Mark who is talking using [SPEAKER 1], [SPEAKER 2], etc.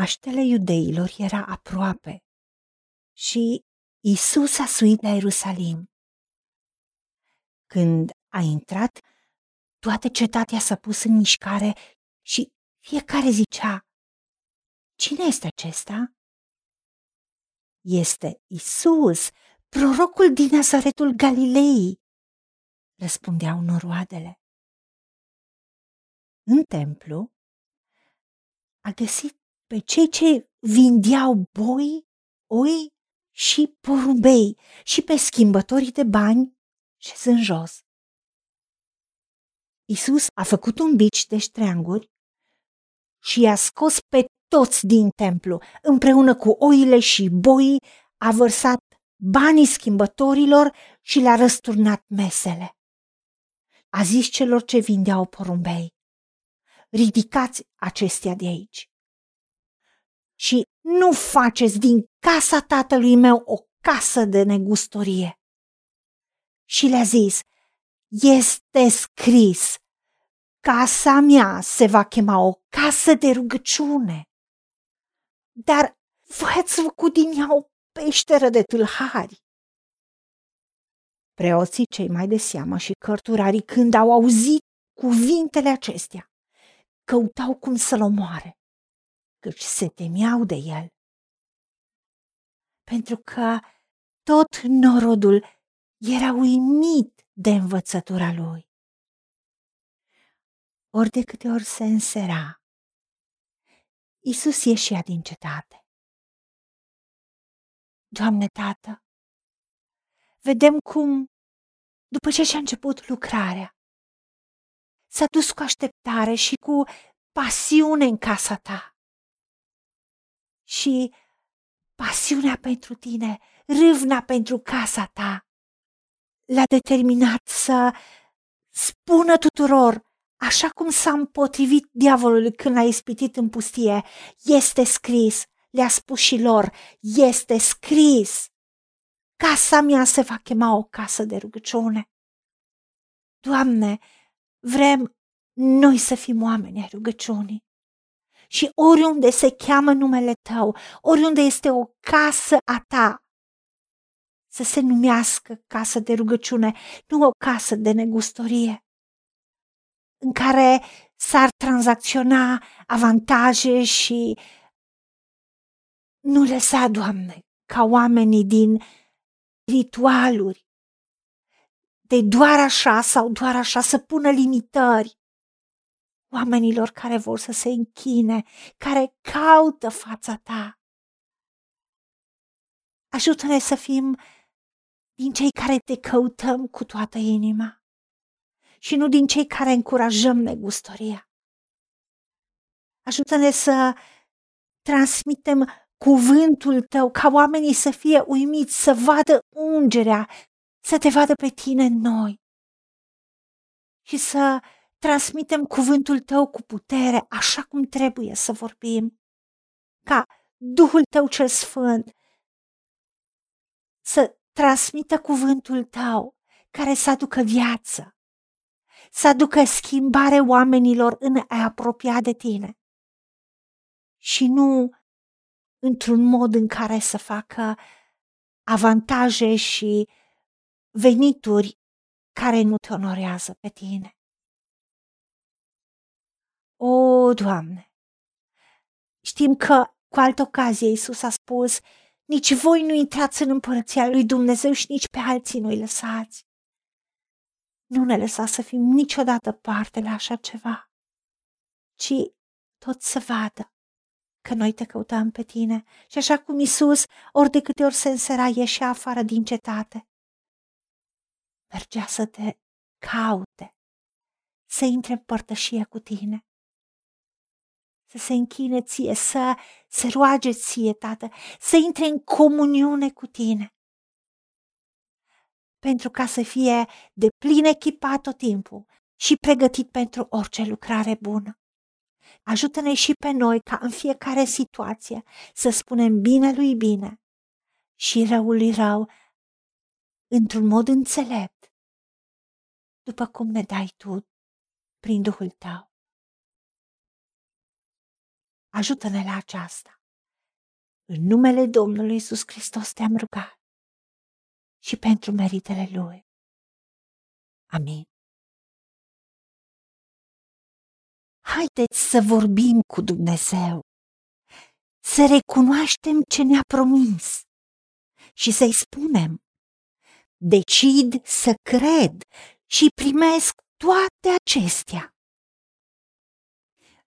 [SPEAKER 1] Paștele iudeilor era aproape și Isus a suit la Ierusalim. Când a intrat, toată cetatea s-a pus în mișcare și fiecare zicea, Cine este acesta? Este Isus, prorocul din Nazaretul Galilei, răspundeau noroadele. În templu a găsit pe cei ce vindeau boi, oi și porumbei și pe schimbătorii de bani șezând jos. Isus a făcut un bici de ștreanguri și i-a scos pe toți din templu, împreună cu oile și boii, a vărsat banii schimbătorilor și le-a răsturnat mesele. A zis celor ce vindeau porumbei, ridicați acestea de aici și nu faceți din casa tatălui meu o casă de negustorie. Și le-a zis, este scris, casa mea se va chema o casă de rugăciune. Dar voi ați făcut din ea o peșteră de tâlhari. Preoții cei mai de seamă și cărturarii, când au auzit cuvintele acestea, căutau cum să-l omoare căci se temeau de el. Pentru că tot norodul era uimit de învățătura lui. Ori de câte ori se însera, Isus ieșea din cetate. Doamne, Tată, vedem cum, după ce și-a început lucrarea, s-a dus cu așteptare și cu pasiune în casa ta și pasiunea pentru tine, râvna pentru casa ta, l-a determinat să spună tuturor, așa cum s-a împotrivit diavolul când l-a ispitit în pustie, este scris, le-a spus și lor, este scris. Casa mea se va chema o casă de rugăciune. Doamne, vrem noi să fim oameni ai rugăciunii și oriunde se cheamă numele tău, oriunde este o casă a ta, să se numească casă de rugăciune, nu o casă de negustorie, în care s-ar tranzacționa avantaje și nu lăsa, Doamne, ca oamenii din ritualuri, de doar așa sau doar așa să pună limitări oamenilor care vor să se închine, care caută fața ta. Ajută-ne să fim din cei care te căutăm cu toată inima și nu din cei care încurajăm negustoria. Ajută-ne să transmitem cuvântul tău, ca oamenii să fie uimiți, să vadă ungerea, să te vadă pe tine în noi și să transmitem cuvântul tău cu putere, așa cum trebuie să vorbim, ca Duhul tău cel sfânt să transmită cuvântul tău care să aducă viață, să aducă schimbare oamenilor în a apropia de tine și nu într-un mod în care să facă avantaje și venituri care nu te onorează pe tine. O, Doamne! Știm că cu altă ocazie Iisus a spus, nici voi nu intrați în împărăția lui Dumnezeu și nici pe alții nu-i lăsați. Nu ne lăsa să fim niciodată parte la așa ceva, ci tot să vadă că noi te căutăm pe tine și așa cum Iisus, ori de câte ori se însera, ieșea afară din cetate. Mergea să te caute, să intre în părtășie cu tine să se închine ție, să se roage ție, Tată, să intre în comuniune cu tine. Pentru ca să fie de plin echipat tot timpul și pregătit pentru orice lucrare bună. Ajută-ne și pe noi ca în fiecare situație să spunem bine lui bine și răul lui rău într-un mod înțelept, după cum ne dai tu prin Duhul tău. Ajută-ne la aceasta. În numele Domnului Isus Hristos te-am rugat și pentru meritele Lui. Amin. Haideți să vorbim cu Dumnezeu, să recunoaștem ce ne-a promis și să-i spunem, decid să cred și primesc toate acestea.